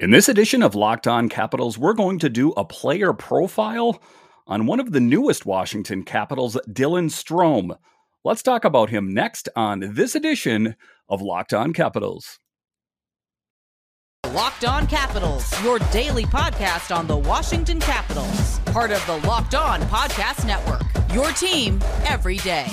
In this edition of Locked On Capitals, we're going to do a player profile on one of the newest Washington Capitals, Dylan Strome. Let's talk about him next on this edition of Locked On Capitals. Locked On Capitals, your daily podcast on the Washington Capitals, part of the Locked On Podcast Network. Your team every day.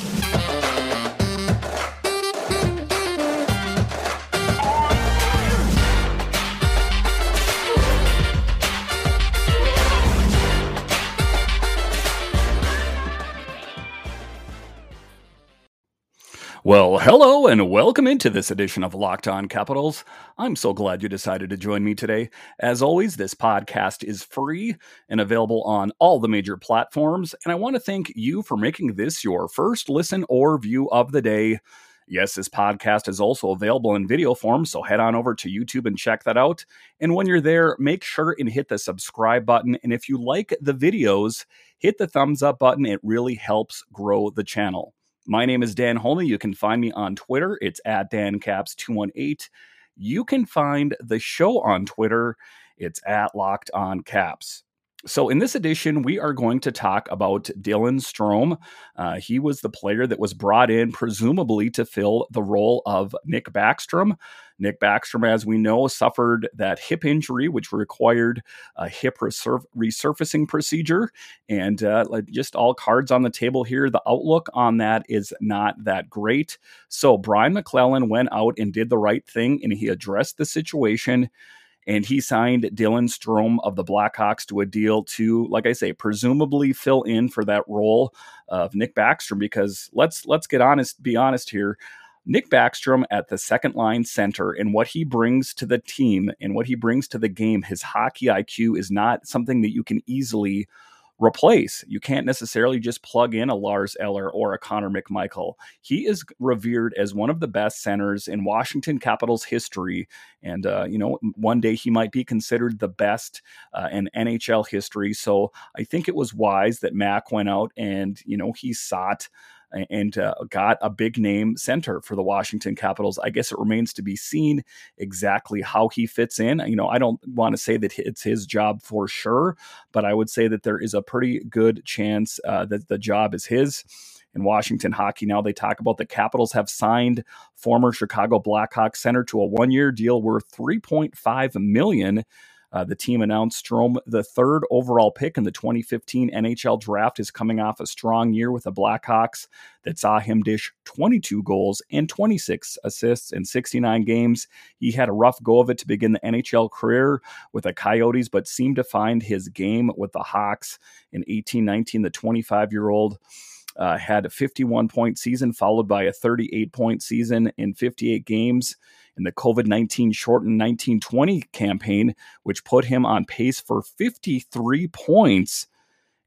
Well, hello and welcome into this edition of Locked On Capitals. I'm so glad you decided to join me today. As always, this podcast is free and available on all the major platforms, and I want to thank you for making this your first listen or view of the day. Yes, this podcast is also available in video form, so head on over to YouTube and check that out. And when you're there, make sure and hit the subscribe button. And if you like the videos, hit the thumbs up button. It really helps grow the channel. My name is Dan Holney. You can find me on Twitter. It's at DanCaps218. You can find the show on Twitter. It's at Locked On Caps. So, in this edition, we are going to talk about Dylan Strome. Uh, he was the player that was brought in, presumably, to fill the role of Nick Backstrom. Nick Backstrom, as we know, suffered that hip injury, which required a hip resurf- resurfacing procedure. And uh, just all cards on the table here. The outlook on that is not that great. So, Brian MacLellan went out and did the right thing, and he addressed the situation and he signed Dylan Strome of the Blackhawks to a deal to, like I say, presumably fill in for that role of Nick Backstrom. Because let's let's get honest, be honest here. Nick Backstrom at the second line center and what he brings to the team and what he brings to the game, his hockey IQ is not something that you can easily replace. You can't necessarily just plug in a Lars Eller or a Connor McMichael. He is revered as one of the best centers in Washington Capitals history. And, uh, you know, one day he might be considered the best uh, in NHL history. So I think it was wise that Mac went out and, you know, he sought and uh, got a big name center for the Washington Capitals. I guess it remains to be seen exactly how he fits in. You know, I don't want to say that it's his job for sure, but I would say that there is a pretty good chance uh, that the job is his in Washington hockey. Now they talk about the Capitals have signed former Chicago Blackhawks center to a one-year deal worth 3.5 million uh, the team announced Strome, the third overall pick in the 2015 NHL draft, is coming off a strong year with the Blackhawks that saw him dish 22 goals and 26 assists in 69 games. He had a rough go of it to begin the NHL career with the Coyotes, but seemed to find his game with the Hawks in 1819. The 25 year old uh, had a 51 point season, followed by a 38 point season in 58 games in the COVID 19 shortened 1920 campaign, which put him on pace for 53 points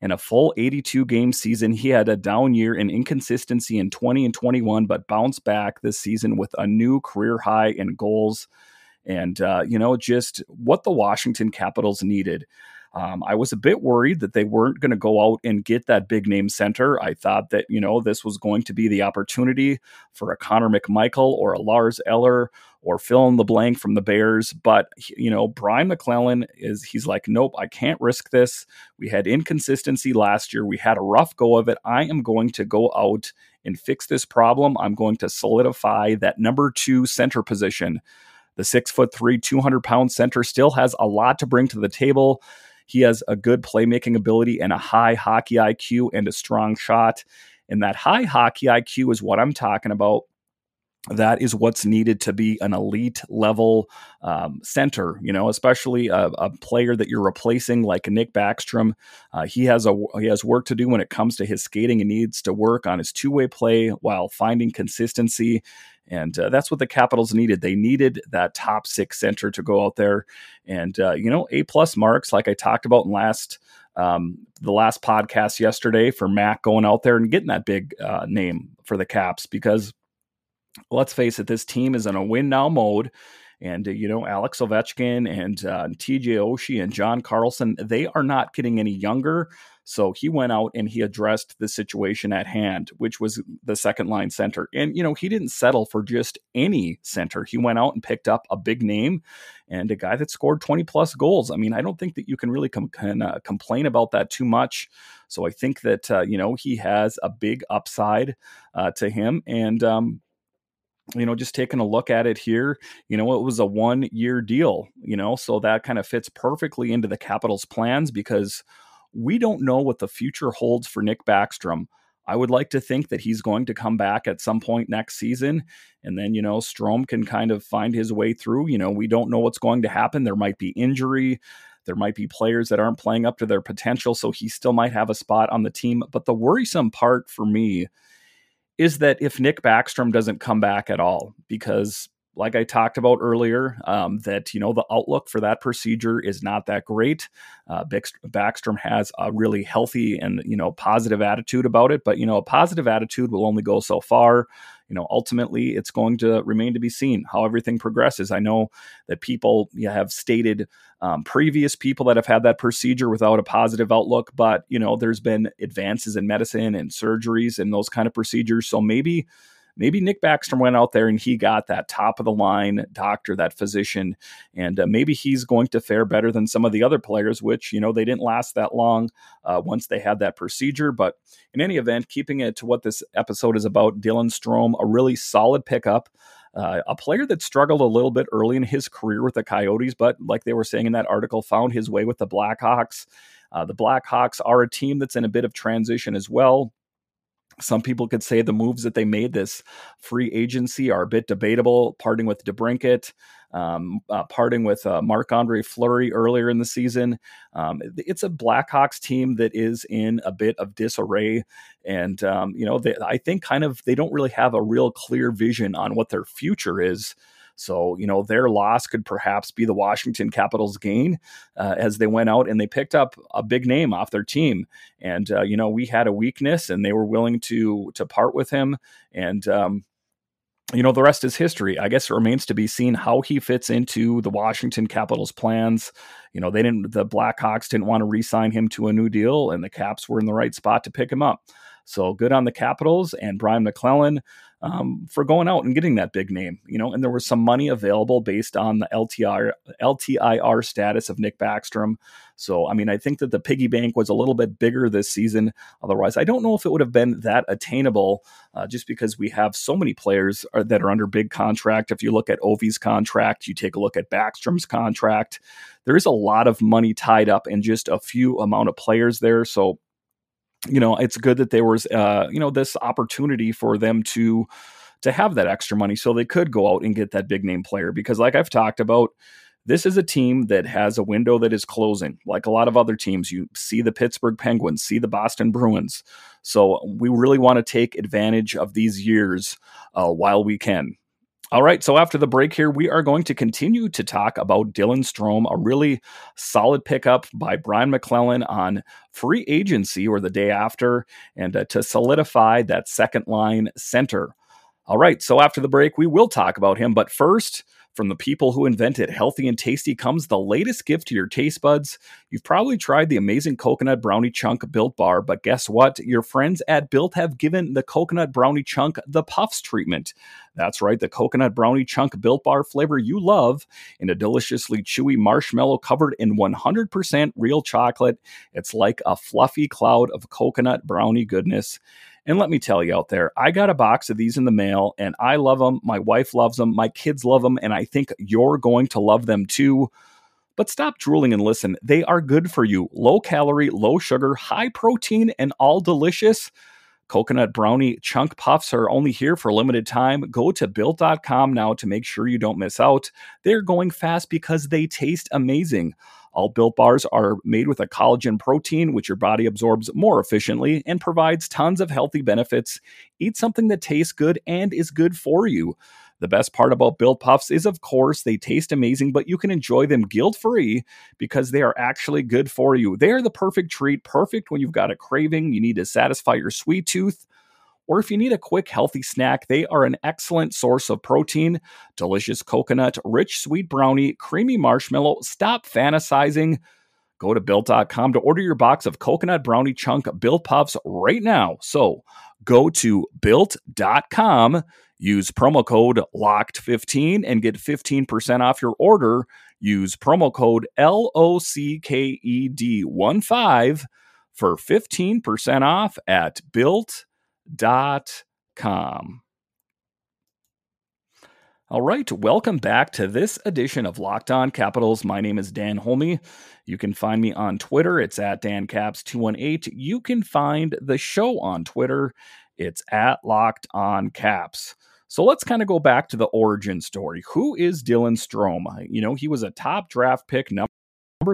in a full 82 game season. He had a down year and inconsistency in 20 and 21, but bounced back this season with a new career high in goals. And, uh, you know, just what the Washington Capitals needed. Um, I was a bit worried that they weren't going to go out and get that big name center. I thought that, you know, this was going to be the opportunity for a Connor McMichael or a Lars Eller or fill in the blank from the Bears. But, you know, Brian MacLellan is, he's like, nope, I can't risk this. We had inconsistency last year. We had a rough go of it. I am going to go out and fix this problem. I'm going to solidify that number two center position. The six foot three, 200 pound center still has a lot to bring to the table. He has a good playmaking ability and a high hockey IQ and a strong shot. And that high hockey IQ is what I'm talking about that is what's needed to be an elite level um, center, you know, especially a, a, player that you're replacing like Nick Backstrom. Uh, he has a he has work to do when it comes to his skating and needs to work on his two way play while finding consistency. And uh, that's what the Capitals needed. They needed that top six center to go out there and uh, you know A plus marks, like I talked about in last um, the last podcast yesterday for Mac going out there and getting that big uh, name for the Caps because let's face it, this team is in a win now mode. And, uh, you know, Alex Ovechkin and uh, TJ Oshie and John Carlson, they are not getting any younger. So he went out and he addressed the situation at hand, which was the second line center. And, you know, he didn't settle for just any center. He went out and picked up a big name and a guy that scored 20 plus goals. I mean, I don't think that you can really com- can, uh, complain about that too much. So I think that, uh, you know, he has a big upside uh, to him. And, um, you know, just taking a look at it here, you know, it was a one year deal, you know, so that kind of fits perfectly into the Capitals' plans because we don't know what the future holds for Nick Backstrom. I would like to think that he's going to come back at some point next season. And then, you know, Strome can kind of find his way through. You know, we don't know what's going to happen. There might be injury. There might be players that aren't playing up to their potential. So he still might have a spot on the team. But the worrisome part for me is that if Nick Backstrom doesn't come back at all, because like I talked about earlier, um, that you know the outlook for that procedure is not that great. Uh, Backstrom has a really healthy and you know positive attitude about it, but you know a positive attitude will only go so far. You know, ultimately, it's going to remain to be seen how everything progresses. I know that people you have stated um, previous people that have had that procedure without a positive outlook, but you know, there's been advances in medicine and surgeries and those kind of procedures, so maybe maybe Nick Baxter went out there and he got that top of the line doctor, that physician, and uh, maybe he's going to fare better than some of the other players, which, you know, they didn't last that long uh, once they had that procedure. But in any event, keeping it to what this episode is about, Dylan Strome, a really solid pickup. Uh, a player that struggled a little bit early in his career with the Coyotes, but like they were saying in that article, found his way with the Blackhawks. Uh, the Blackhawks are a team that's in a bit of transition as well. Some people could say the moves that they made this free agency are a bit debatable, parting with DeBrincat, um, uh, parting with uh, Marc Andre Fleury earlier in the season. Um, it's a Blackhawks team that is in a bit of disarray. And, um, you know, they, I think kind of they don't really have a real clear vision on what their future is. So, you know, their loss could perhaps be the Washington Capitals' gain uh, as they went out and they picked up a big name off their team. And, uh, you know, we had a weakness and they were willing to to part with him. And, um, you know, the rest is history. I guess it remains to be seen how he fits into the Washington Capitals' plans. You know, they didn't, the Blackhawks didn't want to re sign him to a new deal, and the Caps were in the right spot to pick him up. So good on the Capitals and Brian MacLellan um, for going out and getting that big name, you know, and there was some money available based on the LTIR, LTIR status of Nick Backstrom. So, I mean, I think that the piggy bank was a little bit bigger this season. Otherwise, I don't know if it would have been that attainable uh, just because we have so many players are, that are under big contract. If you look at Ovi's contract, you take a look at Backstrom's contract, there is a lot of money tied up in just a few amount of players there. So, you know, it's good that there was, uh, you know, this opportunity for them to to have that extra money so they could go out and get that big name player. Because, like I've talked about, this is a team that has a window that is closing. Like a lot of other teams, you see the Pittsburgh Penguins, see the Boston Bruins. So we really want to take advantage of these years uh, while we can. All right, so after the break here, we are going to continue to talk about Dylan Strome, a really solid pickup by Brian MacLellan on free agency or the day after, and uh, to solidify that second line center. All right, so after the break, we will talk about him, but first, from the people who invented healthy and tasty comes the latest gift to your taste buds. You've probably tried the amazing coconut brownie chunk built bar, but guess what? Your friends at Built have given the coconut brownie chunk the puffs treatment. That's right, the coconut brownie chunk built bar flavor you love in a deliciously chewy marshmallow covered in 100% real chocolate. It's like a fluffy cloud of coconut brownie goodness. And let me tell you out there, I got a box of these in the mail and I love them. My wife loves them. My kids love them. And I think you're going to love them too. But stop drooling and listen. They are good for you. Low calorie, low sugar, high protein, and all delicious. Coconut brownie chunk puffs are only here for a limited time. Go to built.com now to make sure you don't miss out. They're going fast because they taste amazing. All built bars are made with a collagen protein, which your body absorbs more efficiently and provides tons of healthy benefits. Eat something that tastes good and is good for you. The best part about Built Puffs is, of course, they taste amazing, but you can enjoy them guilt free because they are actually good for you. They are the perfect treat, perfect when you've got a craving, you need to satisfy your sweet tooth or if you need a quick, healthy snack, they are an excellent source of protein. Delicious coconut, rich sweet brownie, creamy marshmallow. Stop fantasizing. Go to built.com to order your box of coconut brownie chunk built puffs right now. So go to built.com, use promo code LOCKED15 and get 15% off your order. Use promo code L O C K E D 1 5 for 15% off at built.com. All right, welcome back to this edition of Locked On Capitals. My name is Dan Holme. You can find me on Twitter. It's at DanCaps218. You can find the show on Twitter. It's at Locked On Caps. So let's kind of go back to the origin story. Who is Dylan Strome? You know, he was a top draft pick, number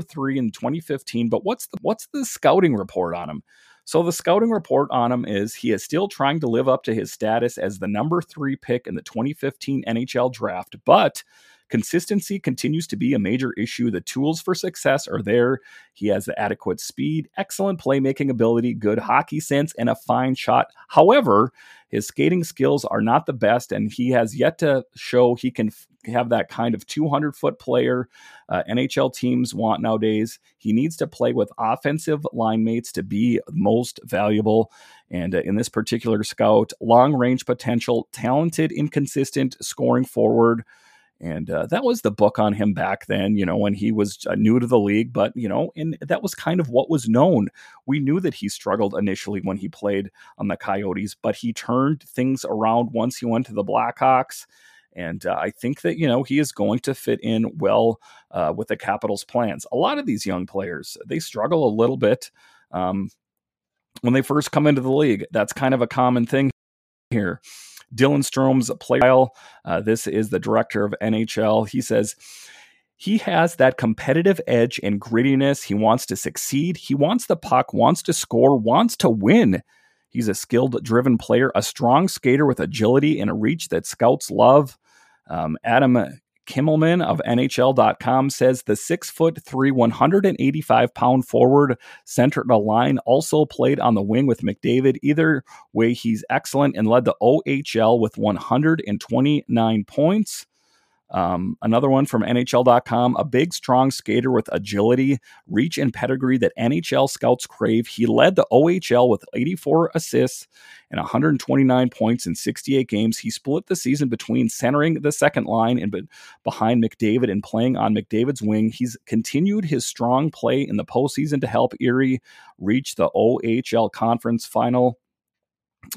three in 2015. But what's the what's the scouting report on him? So the scouting report on him is he is still trying to live up to his status as the number three pick in the 2015 NHL draft, but consistency continues to be a major issue. The tools for success are there. He has the adequate speed, excellent playmaking ability, good hockey sense, and a fine shot. However, his skating skills are not the best, and he has yet to show he can have that kind of 200 foot player uh, NHL teams want nowadays. He needs to play with offensive line mates to be most valuable. And uh, in this particular scout, long range potential, talented, inconsistent, scoring forward. And uh, that was the book on him back then, you know, when he was uh, new to the league. But, you know, and that was kind of what was known. We knew that he struggled initially when he played on the Coyotes, but he turned things around once he went to the Blackhawks. And uh, I think that, you know, he is going to fit in well uh, with the Capitals' plans. A lot of these young players, they struggle a little bit um, when they first come into the league. That's kind of a common thing here. Dylan Strome's play style, uh, this is the director of NHL. He says, he has that competitive edge and grittiness. He wants to succeed. He wants the puck, wants to score, wants to win. He's a skilled, driven player, a strong skater with agility and a reach that scouts love. Um, Adam Kimelman of NHL.com says the six foot three, 185 pound forward centered a line also played on the wing with McDavid. Either way, he's excellent and led the OHL with 129 points. Um, another one from NHL.com a big, strong skater with agility, reach, and pedigree that NHL scouts crave. He led the OHL with 84 assists and 129 points in 68 games. He split the season between centering the second line and behind McDavid and playing on McDavid's wing. He's continued his strong play in the postseason to help Erie reach the OHL conference final.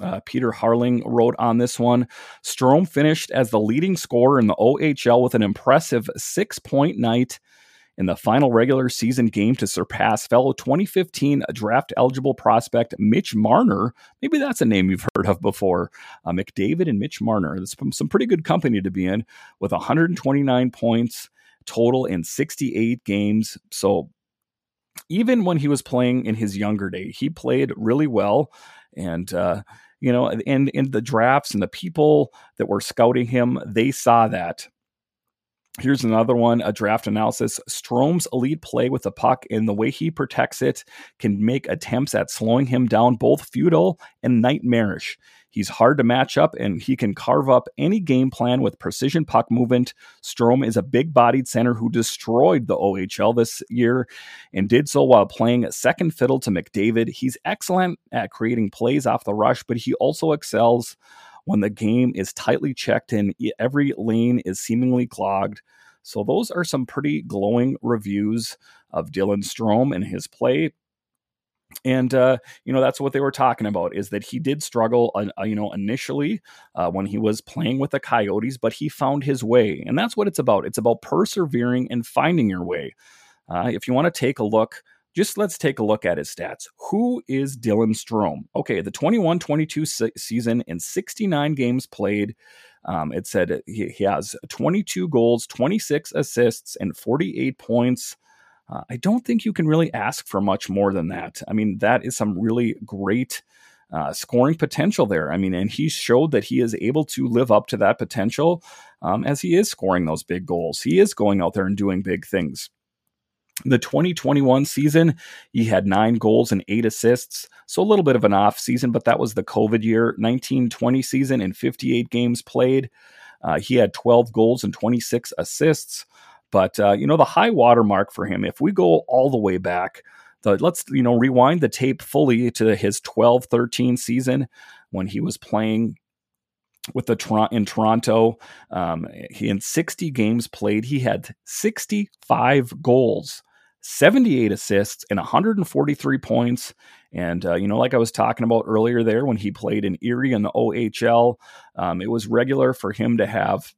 Uh, Peter Harling wrote on this one. Strome finished as the leading scorer in the OHL with an impressive six point night in the final regular season game to surpass fellow 2015 draft eligible prospect Mitch Marner. Maybe that's a name you've heard of before. Uh, McDavid and Mitch Marner. That's some pretty good company to be in with 129 points total in 68 games. So even when he was playing in his younger day, he played really well and uh, you know, and in the drafts and the people that were scouting him, they saw that. Here's another one, a draft analysis. Strome's elite play with the puck and the way he protects it can make attempts at slowing him down both futile and nightmarish. He's hard to match up and he can carve up any game plan with precision puck movement. Strome is a big bodied center who destroyed the OHL this year and did so while playing second fiddle to McDavid. He's excellent at creating plays off the rush, but he also excels when the game is tightly checked and every lane is seemingly clogged. So, those are some pretty glowing reviews of Dylan Strome and his play. And uh, you know that's what they were talking about is that he did struggle uh, uh, you know initially uh, when he was playing with the coyotes but he found his way. And that's what it's about. It's about persevering and finding your way. Uh, if you want to take a look just let's take a look at his stats who is dylan strome okay the 21-22 se- season in 69 games played um, it said he, he has 22 goals 26 assists and 48 points uh, I don't think you can really ask for much more than that. I mean, that is some really great uh, scoring potential there. I mean, and he showed that he is able to live up to that potential um, as he is scoring those big goals. He is going out there and doing big things. The 2021 season, he had nine goals and eight assists. So a little bit of an off season, but that was the COVID year. 1920 season and 58 games played. Uh, he had 12 goals and 26 assists. But uh, you know, the high water mark for him, if we go all the way back, the, let's you know rewind the tape fully to his 12-13 season when he was playing with the in Toronto. Um, he in 60 games played, he had 65 goals, 78 assists, and 143 points. And uh, you know, like I was talking about earlier, there when he played in Erie in the OHL, um, it was regular for him to have.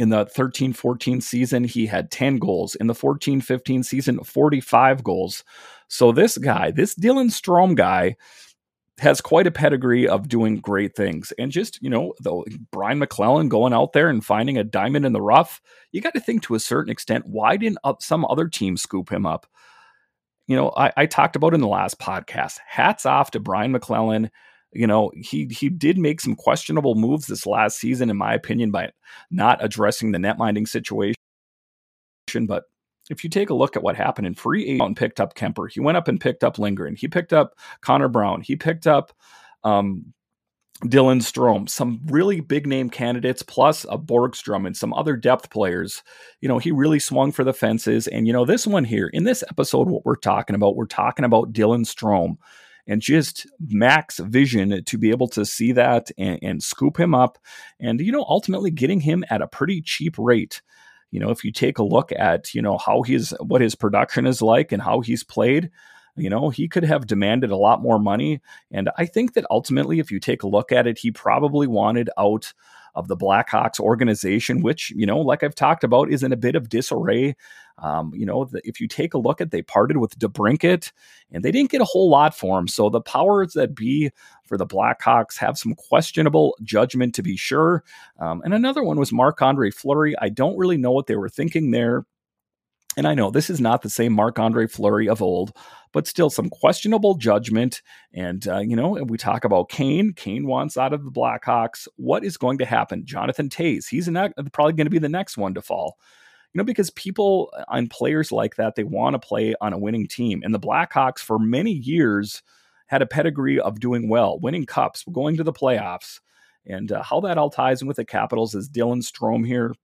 In the 13 14 season, he had 10 goals. In the 14 15 season, 45 goals. So, this guy, this Dylan Strome guy, has quite a pedigree of doing great things. And just, you know, the Brian MacLellan going out there and finding a diamond in the rough, you got to think to a certain extent, why didn't some other team scoop him up? You know, I, I talked about in the last podcast. Hats off to Brian MacLellan. You know, he he did make some questionable moves this last season, in my opinion, by not addressing the net minding situation. But if you take a look at what happened in free agent and picked up Kuemper, he went up and picked up Lindgren, he picked up Connor Brown, he picked up um, Dylan Strome, some really big name candidates, plus a Borgstrom and some other depth players. You know, he really swung for the fences. And, you know, this one here, in this episode, what we're talking about, we're talking about Dylan Strome and just max vision to be able to see that and, and scoop him up and, you know, ultimately getting him at a pretty cheap rate you know, if you take a look at, you know, how he's what his production is like and how he's played, you know, he could have demanded a lot more money. And I think that ultimately, if you take a look at it, he probably wanted out of the Blackhawks organization, which, you know, like I've talked about, is in a bit of disarray. Um, you know, the, if you take a look at, they parted with DeBrincat, and they didn't get a whole lot for him. So the powers that be for the Blackhawks have some questionable judgment to be sure. Um, and another one was Marc Andre Fleury. I don't really know what they were thinking there. And I know this is not the same Marc Andre Fleury of old, but still some questionable judgment. And, uh, you know, we talk about Kane. Kane wants out of the Blackhawks. What is going to happen? Jonathan Toews, he's not, probably going to be the next one to fall. You know, because people uh, players like that, they want to play on a winning team. And the Blackhawks, for many years, had a pedigree of doing well, winning cups, going to the playoffs. And uh, how that all ties in with the Capitals is Dylan Strome here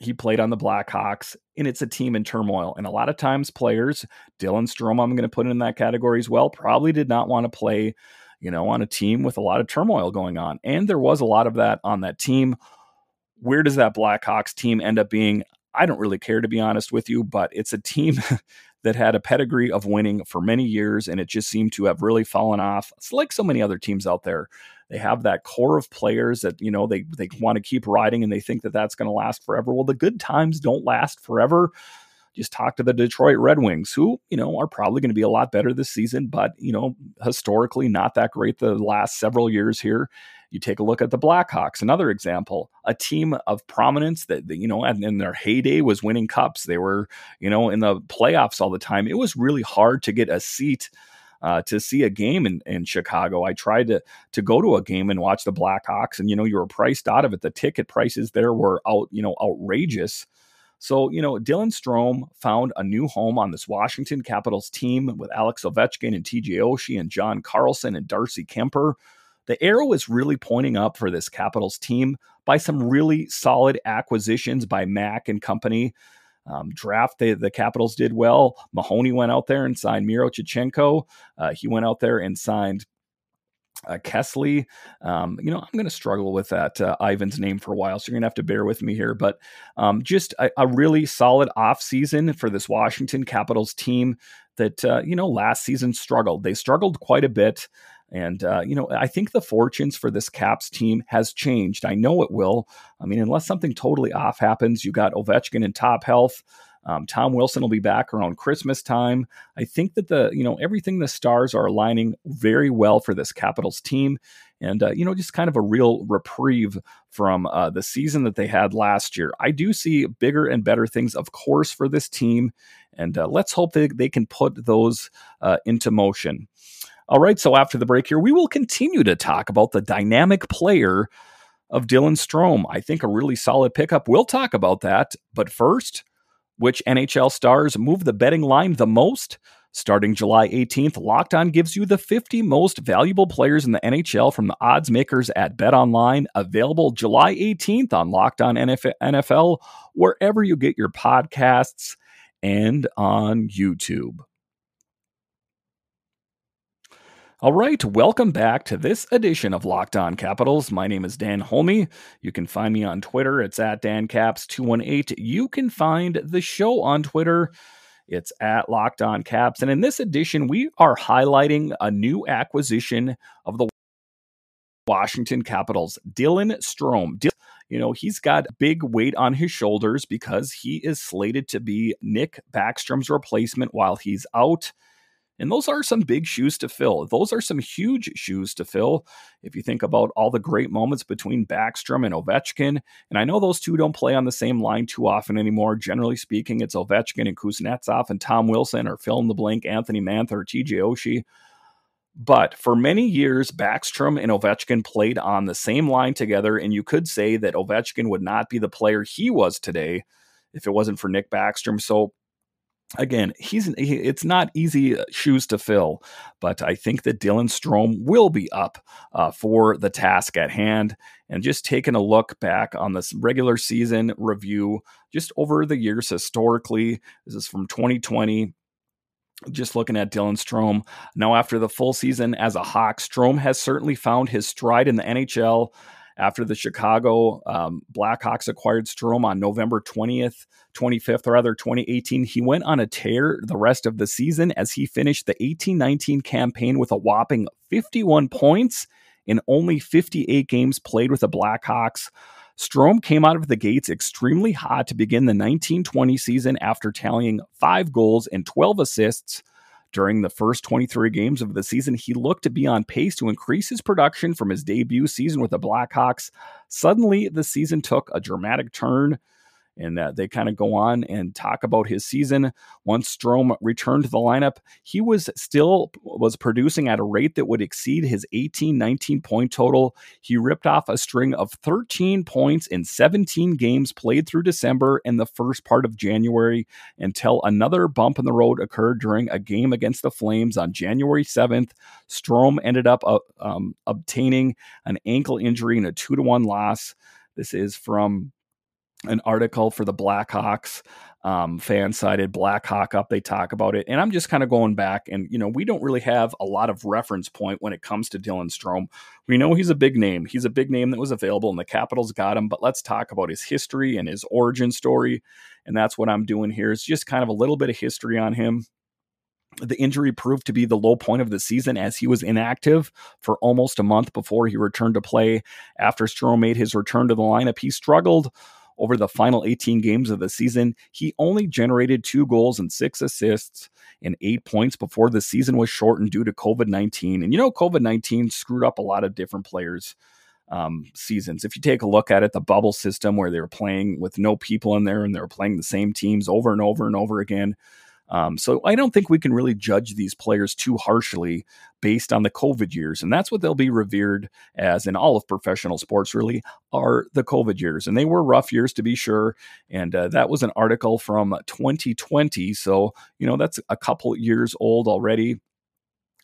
he played on the Blackhawks, and it's a team in turmoil. And a lot of times, players, Dylan Strome, I'm going to put in that category as well, probably did not want to play, you know, on a team with a lot of turmoil going on. And there was a lot of that on that team. Where does that Blackhawks team end up being? I don't really care, to be honest with you, but it's a team that had a pedigree of winning for many years, and it just seemed to have really fallen off. It's like so many other teams out there they have that core of players that you know they they want to keep riding and they think that that's going to last forever. Well, the good times don't last forever. Just talk to the Detroit Red Wings, who you know are probably going to be a lot better this season, but you know historically not that great the last several years here. You take a look at the Blackhawks, another example, a team of prominence that, you know, in their heyday was winning cups. They were, you know, in the playoffs all the time. It was really hard to get a seat uh, to see a game in, in Chicago. I tried to to go to a game and watch the Blackhawks, and you know you were priced out of it. The ticket prices there were out, you know, outrageous. So, you know, Dylan Strome found a new home on this Washington Capitals team with Alex Ovechkin and TJ Oshie and John Carlson and Darcy Kuemper. The arrow is really pointing up for this Capitals team by some really solid acquisitions by Mac and company. Um, draft, the, the Capitals did well. Mahoney went out there and signed Miroshnichenko. Uh, he went out there and signed uh. Um, you know, I'm going to struggle with that uh, Ivan's name for a while, so you're going to have to bear with me here. But um, just a, a, really solid offseason for this Washington Capitals team that, uh, you know, last season struggled. They struggled quite a bit. And, uh, you know, I think the fortunes for this Caps team has changed. I know it will. I mean, unless something totally off happens, you got Ovechkin in top health. Um, Tom Wilson will be back around Christmas time. I think that the, you know, everything the stars are aligning very well for this Capitals team. And, uh, you know, just kind of a real reprieve from uh, the season that they had last year. I do see bigger and better things, of course, for this team. And uh, let's hope that they can put those uh, into motion. All right, so after the break here, we will continue to talk about the dynamic player of Dylan Strome. I think a really solid pickup. We'll talk about that. But first, which NHL stars move the betting line the most? Starting July 18th, Locked On gives you the 50 most valuable players in the NHL from the odds makers at BetOnline, available July 18th on Locked On NFL, wherever you get your podcasts and on YouTube. All right, welcome back to this edition of Locked On Capitals. My name is Dan Holme. You can find me on Twitter. It's at DanCaps218. You can find the show on Twitter. It's at Locked On Caps. And in this edition, we are highlighting a new acquisition of the Washington Capitals, Dylan Strome. You know, he's got big weight on his shoulders because he is slated to be Nick Backstrom's replacement while he's out. And those are some big shoes to fill. Those are some huge shoes to fill. If you think about all the great moments between Backstrom and Ovechkin, and I know those two don't play on the same line too often anymore. Generally speaking, it's Ovechkin and Kuznetsov and Tom Wilson or fill in the blank Anthony Mantha or TJ Oshie. But for many years, Backstrom and Ovechkin played on the same line together, and you could say that Ovechkin would not be the player he was today if it wasn't for Nick Backstrom. So again, he's he, it's not easy uh, shoes to fill, but I think that Dylan Strome will be up uh, for the task at hand. And just taking a look back on this regular season review, just over the years historically, this is from 2020 just looking at Dylan Strome. Now, after the full season as a Hawk, Strome has certainly found his stride in the NHL after the Chicago um, Blackhawks acquired Strome on November 20th, 25th, or rather 2018. He went on a tear the rest of the season as he finished the 18 19 campaign with a whopping 51 points in only 58 games played with the Blackhawks. Strome came out of the gates extremely hot to begin the 1920 season after tallying five goals and 12 assists during the first 23 games of the season, he looked to be on pace to increase his production from his debut season with the Blackhawks. Suddenly, the season took a dramatic turn and uh, they kind of go on and talk about his season. Once Strome returned to the lineup, he was still was producing at a rate that would exceed his 18 19 point total. He ripped off a string of 13 points in 17 games played through December and the first part of January until another bump in the road occurred during a game against the Flames on January 7th. Strome ended up uh, um, obtaining an ankle injury in a 2 to 1 loss. This is from an article for the Blackhawks um, fan sided Blackhawk up. They talk about it. And I'm just kind of going back and, you know, we don't really have a lot of reference point when it comes to Dylan Strome. We know he's a big name. He's a big name that was available and the Capitals got him, but let's talk about his history and his origin story. And that's what I'm doing here is just kind of a little bit of history on him. The injury proved to be the low point of the season as he was inactive for almost a month before he returned to play. After Strome made his return to the lineup, he struggled over the final 18 games of the season, he only generated two goals and six assists and eight points before the season was shortened due to COVID 19. And you know, COVID 19 screwed up a lot of different players. Um, seasons. If you take a look at it, the bubble system where they were playing with no people in there and they were playing the same teams over and over and over again, um, so I don't think we can really judge these players too harshly based on the COVID years. And that's what they'll be revered as in all of professional sports, really, are the COVID years. And they were rough years to be sure. And uh, that was an article from 2020. So, you know, that's a couple years old already.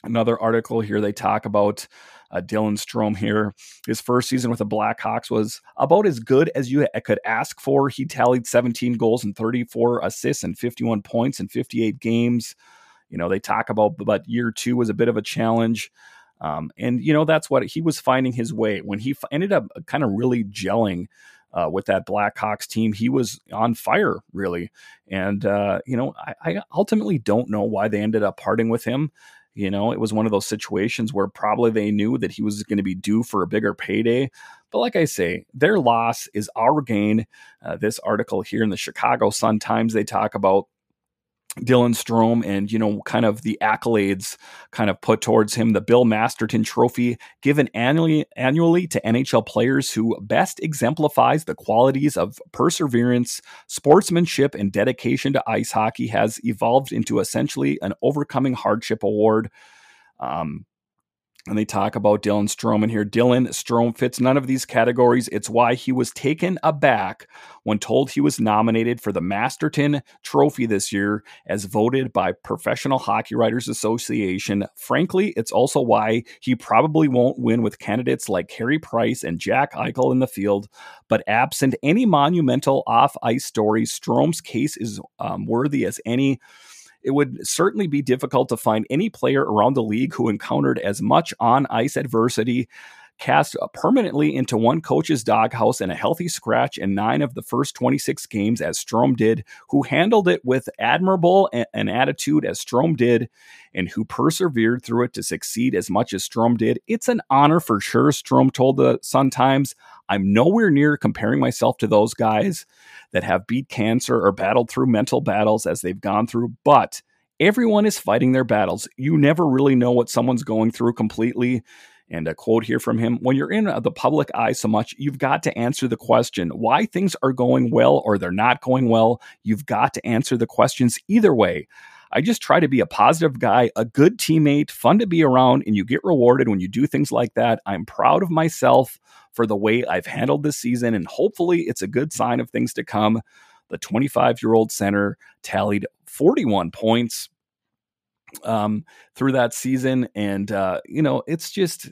Another article here, they talk about uh, Dylan Strome here. His first season with the Blackhawks was about as good as you could ask for. He tallied 17 goals and 34 assists and 51 points in 58 games. You know, they talk about, but year two was a bit of a challenge. Um, and, you know, that's what he was finding his way when he f- ended up kind of really gelling. Uh, with that Blackhawks team. He was on fire, really. And, uh, you know, I, I, ultimately don't know why they ended up parting with him. You know, it was one of those situations where probably they knew that he was going to be due for a bigger payday. But like I say, their loss is our gain. Uh, this article here in the Chicago Sun Times, they talk about Dylan Strome and, you know, kind of the accolades kind of put towards him. The Bill Masterton Trophy given annually annually to NHL players who best exemplifies the qualities of perseverance, sportsmanship, and dedication to ice hockey has evolved into essentially an overcoming hardship award. Um, and they talk about Dylan Strome in here. Dylan Strome fits none of these categories. It's why he was taken aback when told he was nominated for the Masterton Trophy this year as voted by Professional Hockey Writers Association. Frankly, it's also why he probably won't win with candidates like Carey Price and Jack Eichel in the field. But absent any monumental off ice stories, Strome's case is um, worthy as any it would certainly be difficult to find any player around the league who encountered as much on ice adversity cast permanently into one coach's doghouse in a healthy scratch in nine of the first 26 games, as Strome did, who handled it with admirable an attitude as Strome did, and who persevered through it to succeed as much as Strome did. It's an honor for sure, Strome told the Sun Times. I'm nowhere near comparing myself to those guys that have beat cancer or battled through mental battles as they've gone through, but everyone is fighting their battles. You never really know what someone's going through completely. And a quote here from him When you're in uh, the public eye so much, you've got to answer the question why things are going well or they're not going well. You've got to answer the questions either way. I just try to be a positive guy, a good teammate, fun to be around, and you get rewarded when you do things like that. I'm proud of myself for the way I've handled this season, and hopefully it's a good sign of things to come. The 25 year old center tallied 41 points um, through that season. And, uh, you know, it's just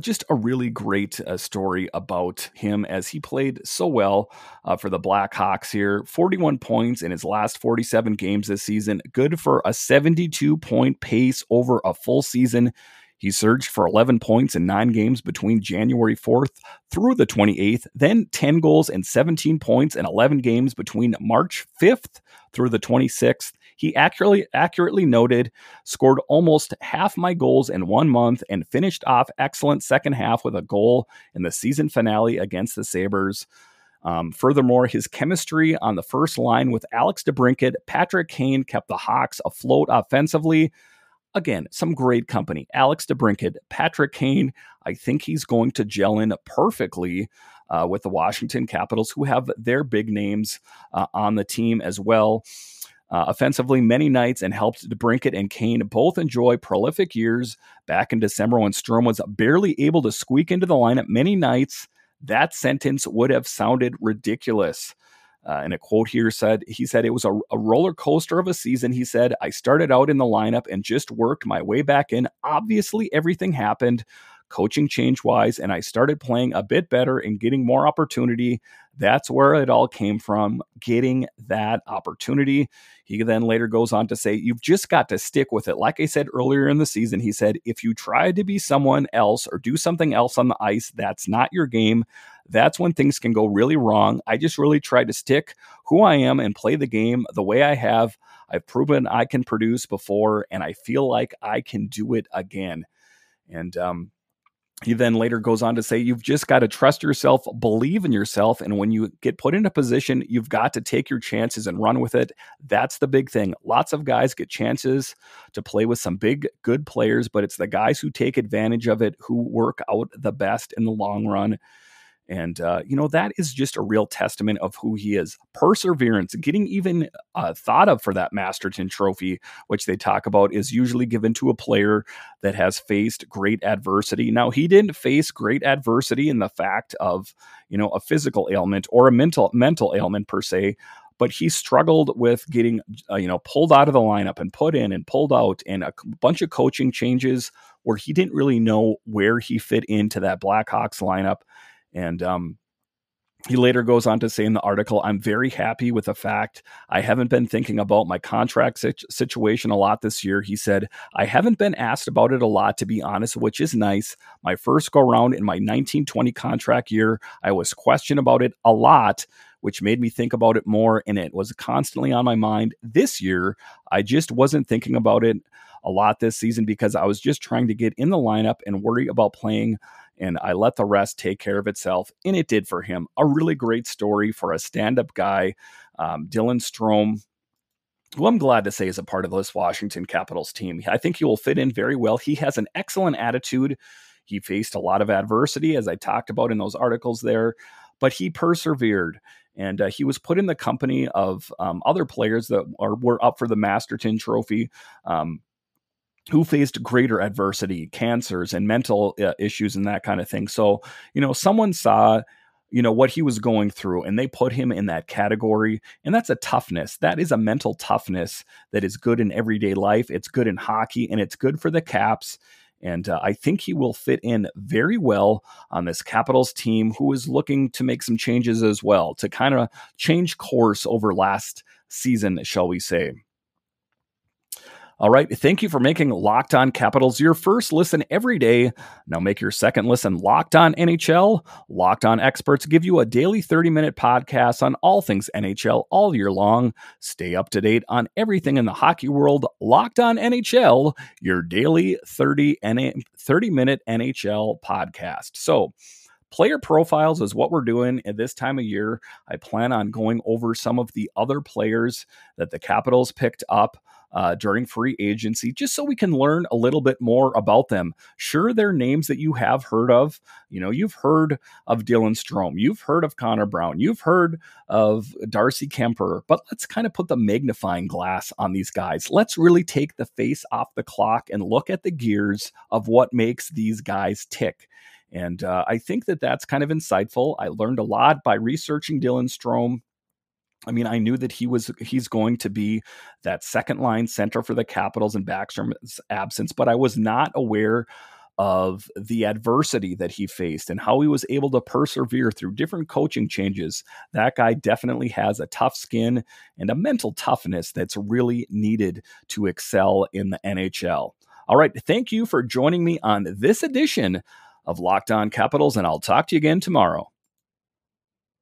just a really great uh, story about him as he played so well uh, for the Blackhawks here. 41 points in his last 47 games this season, good for a 72 point pace over a full season. He surged for 11 points in nine games between January 4th through the 28th, then 10 goals and 17 points in 11 games between March 5th through the 26th. He accurately accurately noted, scored almost half my goals in one month, and finished off excellent second half with a goal in the season finale against the Sabres. Um, furthermore, his chemistry on the first line with Alex DeBrincat, Patrick Kane kept the Hawks afloat offensively. Again, some great company. Alex DeBrincat, Patrick Kane. I think he's going to gel in perfectly uh, with the Washington Capitals, who have their big names uh, on the team as well uh, offensively many nights and helped DeBrincat and Kane both enjoy prolific years back in December when Strome was barely able to squeak into the lineup many nights. That sentence would have sounded ridiculous. Uh, and a quote here said, he said, it was a, a roller coaster of a season. He said, I started out in the lineup and just worked my way back in. Obviously, everything happened coaching change wise, and I started playing a bit better and getting more opportunity. That's where it all came from, getting that opportunity. He then later goes on to say, You've just got to stick with it. Like I said earlier in the season, he said, If you try to be someone else or do something else on the ice, that's not your game. That's when things can go really wrong. I just really tried to stick who I am and play the game the way I have. I've proven I can produce before, and I feel like I can do it again. And um, he then later goes on to say, You've just got to trust yourself, believe in yourself. And when you get put in a position, you've got to take your chances and run with it. That's the big thing. Lots of guys get chances to play with some big, good players, but it's the guys who take advantage of it who work out the best in the long run. And, uh, you know, that is just a real testament of who he is. Perseverance, getting even uh, thought of for that Masterton trophy, which they talk about, is usually given to a player that has faced great adversity. Now, he didn't face great adversity in the fact of, you know, a physical ailment or a mental mental ailment per se, but he struggled with getting uh, you know pulled out of the lineup and put in and pulled out and a bunch of coaching changes where he didn't really know where he fit into that Blackhawks lineup and um, he later goes on to say in the article, I'm very happy with the fact I haven't been thinking about my contract situation a lot this year. He said, I haven't been asked about it a lot, to be honest, which is nice. My first go round in my 1920 contract year, I was questioned about it a lot, which made me think about it more, and it was constantly on my mind. This year, I just wasn't thinking about it a lot this season because I was just trying to get in the lineup and worry about playing and I let the rest take care of itself. And it did for him. A really great story for a stand up guy. Um, Dylan Strome, who I'm glad to say is a part of this Washington Capitals team. I think he will fit in very well. He has an excellent attitude. He faced a lot of adversity, as I talked about in those articles there, but he persevered. And uh, he was put in the company of um, other players that are, were up for the Masterton Trophy. Um, who faced greater adversity, cancers, and mental uh, issues and that kind of thing. So, you know, someone saw you know what he was going through and they put him in that category and that's a toughness that is a mental toughness that is good in everyday life it's good in hockey and it's good for the caps and uh, I think he will fit in very well on this Capitals team, who is looking to make some changes as well to kind of change course over last season, shall we say. All right. Thank you for making Locked On Capitals your first listen every day. Now make your second listen Locked On NHL. Locked On experts give you a daily 30 minute podcast on all things NHL all year long. Stay up to date on everything in the hockey world. Locked On NHL, your daily 30, 30 minute NHL podcast. So, player profiles is what we're doing at this time of year. I plan on going over some of the other players that the Capitals picked up uh, during free agency, just so we can learn a little bit more about them. Sure, they're names that you have heard of. You know, you've heard of Dylan Strome, you've heard of Connor Brown, you've heard of Darcy Kuemper, but let's kind of put the magnifying glass on these guys. Let's really take the face off the clock and look at the gears of what makes these guys tick. And uh, I think that that's kind of insightful. I learned a lot by researching Dylan Strome I mean, I knew that he was he's going to be that second line center for the Capitals in Backstrom's absence, but I was not aware of the adversity that he faced and how he was able to persevere through different coaching changes. That guy definitely has a tough skin and a mental toughness that's really needed to excel in the NHL. All right, thank you for joining me on this edition of Locked On Capitals, and I'll talk to you again tomorrow.